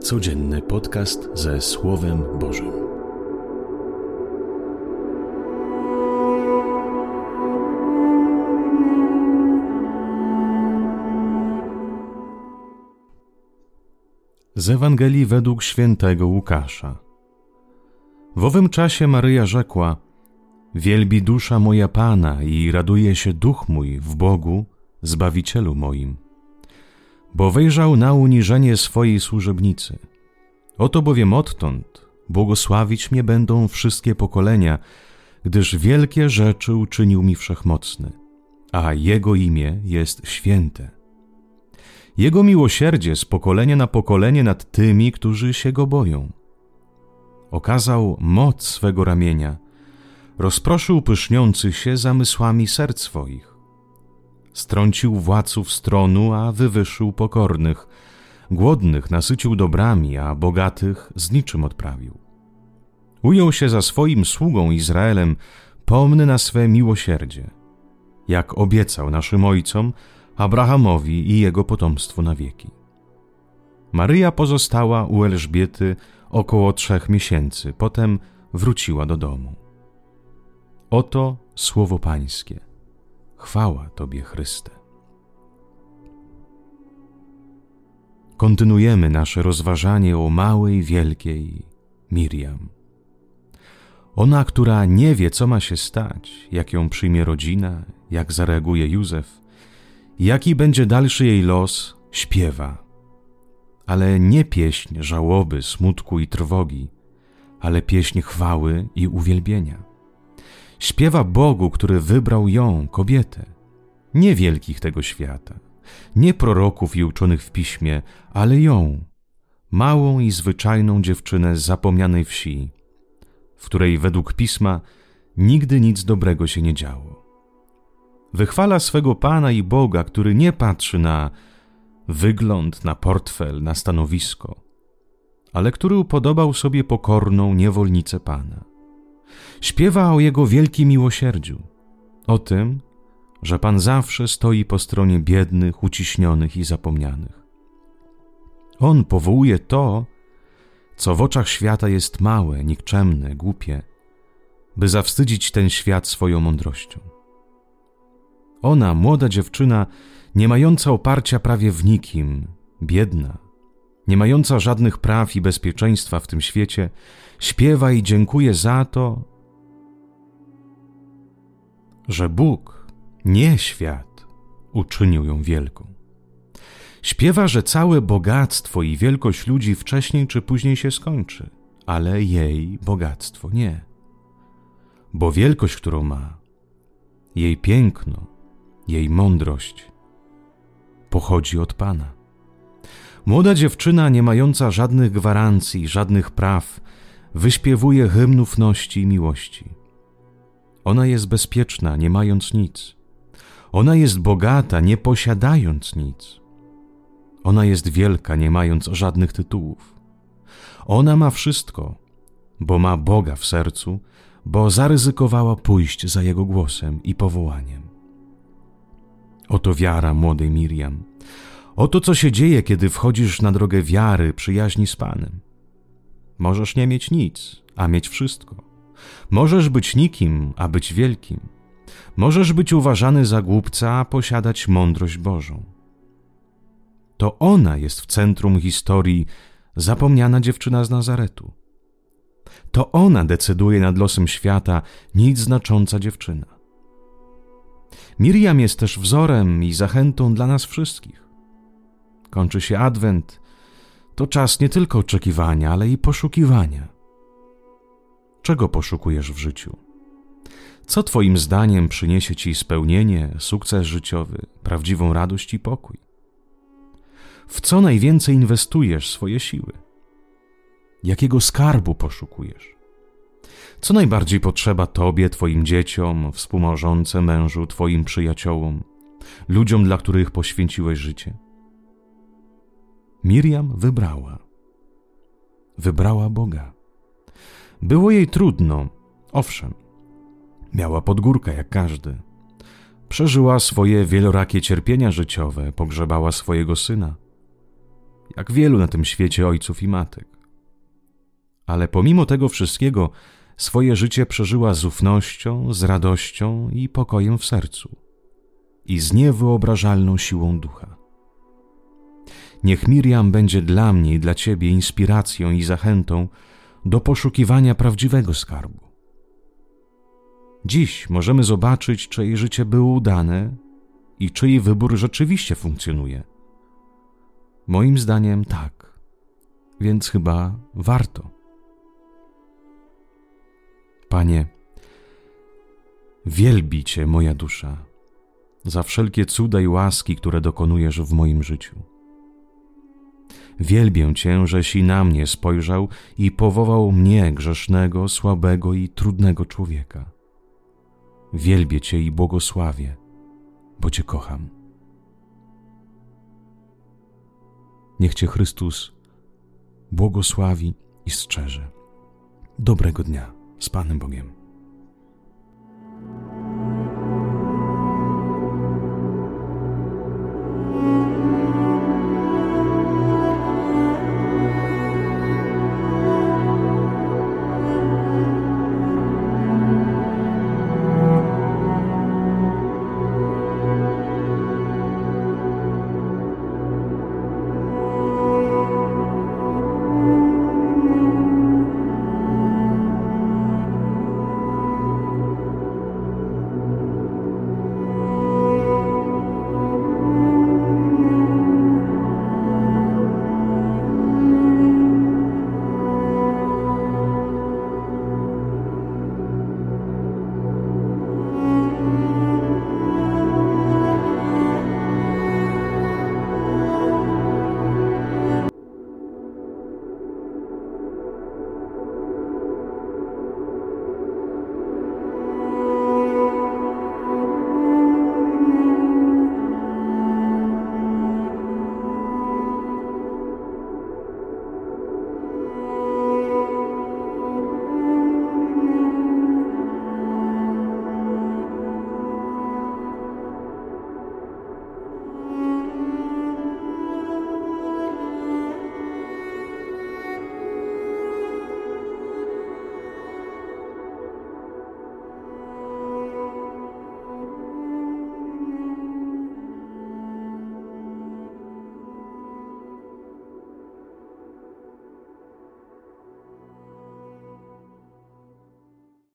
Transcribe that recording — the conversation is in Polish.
Codzienny podcast ze Słowem Bożym. Z Ewangelii według świętego Łukasza. W owym czasie Maryja rzekła: Wielbi dusza moja Pana i raduje się duch mój w Bogu, Zbawicielu moim bo wejrzał na uniżenie swojej służebnicy. Oto bowiem odtąd błogosławić mnie będą wszystkie pokolenia, gdyż wielkie rzeczy uczynił mi wszechmocny, a Jego imię jest święte. Jego miłosierdzie z pokolenia na pokolenie nad tymi, którzy się Go boją. Okazał moc swego ramienia, rozproszył pyszniących się zamysłami serc swoich Strącił władców stronu, a wywyższył pokornych. Głodnych nasycił dobrami, a bogatych z niczym odprawił. Ujął się za swoim sługą Izraelem, pomny na swe miłosierdzie, jak obiecał naszym ojcom, Abrahamowi i jego potomstwu na wieki. Maryja pozostała u Elżbiety około trzech miesięcy, potem wróciła do domu. Oto słowo Pańskie. Chwała Tobie, Chryste. Kontynuujemy nasze rozważanie o małej, wielkiej Miriam. Ona, która nie wie, co ma się stać, jak ją przyjmie rodzina, jak zareaguje Józef, jaki będzie dalszy jej los, śpiewa. Ale nie pieśń żałoby, smutku i trwogi, ale pieśń chwały i uwielbienia. Śpiewa Bogu, który wybrał ją, kobietę, nie wielkich tego świata, nie proroków i uczonych w piśmie, ale ją, małą i zwyczajną dziewczynę z zapomnianej wsi, w której według pisma nigdy nic dobrego się nie działo. Wychwala swego Pana i Boga, który nie patrzy na wygląd, na portfel, na stanowisko, ale który upodobał sobie pokorną niewolnicę Pana. Śpiewa o Jego wielkim miłosierdziu, o tym, że Pan zawsze stoi po stronie biednych, uciśnionych i zapomnianych. On powołuje to, co w oczach świata jest małe, nikczemne, głupie, by zawstydzić ten świat swoją mądrością. Ona, młoda dziewczyna, nie mająca oparcia prawie w nikim, biedna, nie mająca żadnych praw i bezpieczeństwa w tym świecie, śpiewa i dziękuje za to, że Bóg, nie świat, uczynił ją wielką. Śpiewa, że całe bogactwo i wielkość ludzi wcześniej czy później się skończy, ale jej bogactwo nie. Bo wielkość, którą ma, jej piękno, jej mądrość pochodzi od Pana. Młoda dziewczyna, nie mająca żadnych gwarancji, żadnych praw, wyśpiewuje hymn ufności i miłości. Ona jest bezpieczna, nie mając nic. Ona jest bogata, nie posiadając nic. Ona jest wielka, nie mając żadnych tytułów. Ona ma wszystko, bo ma Boga w sercu, bo zaryzykowała pójść za Jego głosem i powołaniem. Oto wiara młodej Miriam. Oto co się dzieje, kiedy wchodzisz na drogę wiary, przyjaźni z Panem. Możesz nie mieć nic, a mieć wszystko. Możesz być nikim, a być wielkim. Możesz być uważany za głupca, a posiadać mądrość Bożą. To ona jest w centrum historii zapomniana dziewczyna z Nazaretu. To ona decyduje nad losem świata, nic znacząca dziewczyna. Miriam jest też wzorem i zachętą dla nas wszystkich. Kończy się Adwent. To czas nie tylko oczekiwania, ale i poszukiwania. Czego poszukujesz w życiu? Co Twoim zdaniem przyniesie Ci spełnienie, sukces życiowy, prawdziwą radość i pokój? W co najwięcej inwestujesz swoje siły? Jakiego skarbu poszukujesz? Co najbardziej potrzeba Tobie, Twoim dzieciom, współmałżonce, mężu, Twoim przyjaciołom, ludziom, dla których poświęciłeś życie? Miriam wybrała. Wybrała Boga. Było jej trudno, owszem. Miała podgórkę jak każdy. Przeżyła swoje wielorakie cierpienia życiowe, pogrzebała swojego syna. jak wielu na tym świecie ojców i matek. Ale pomimo tego wszystkiego, swoje życie przeżyła z ufnością, z radością i pokojem w sercu i z niewyobrażalną siłą ducha. Niech Miriam będzie dla mnie i dla Ciebie inspiracją i zachętą do poszukiwania prawdziwego skarbu. Dziś możemy zobaczyć, czy jej życie było udane i czy jej wybór rzeczywiście funkcjonuje. Moim zdaniem tak, więc chyba warto. Panie, wielbi Cię moja dusza za wszelkie cuda i łaski, które dokonujesz w moim życiu. Wielbię Cię, żeś i na mnie spojrzał i powołał mnie, grzesznego, słabego i trudnego człowieka. Wielbię Cię i błogosławię, bo Cię kocham. Niech Cię Chrystus błogosławi i strzeże. Dobrego dnia z Panem Bogiem.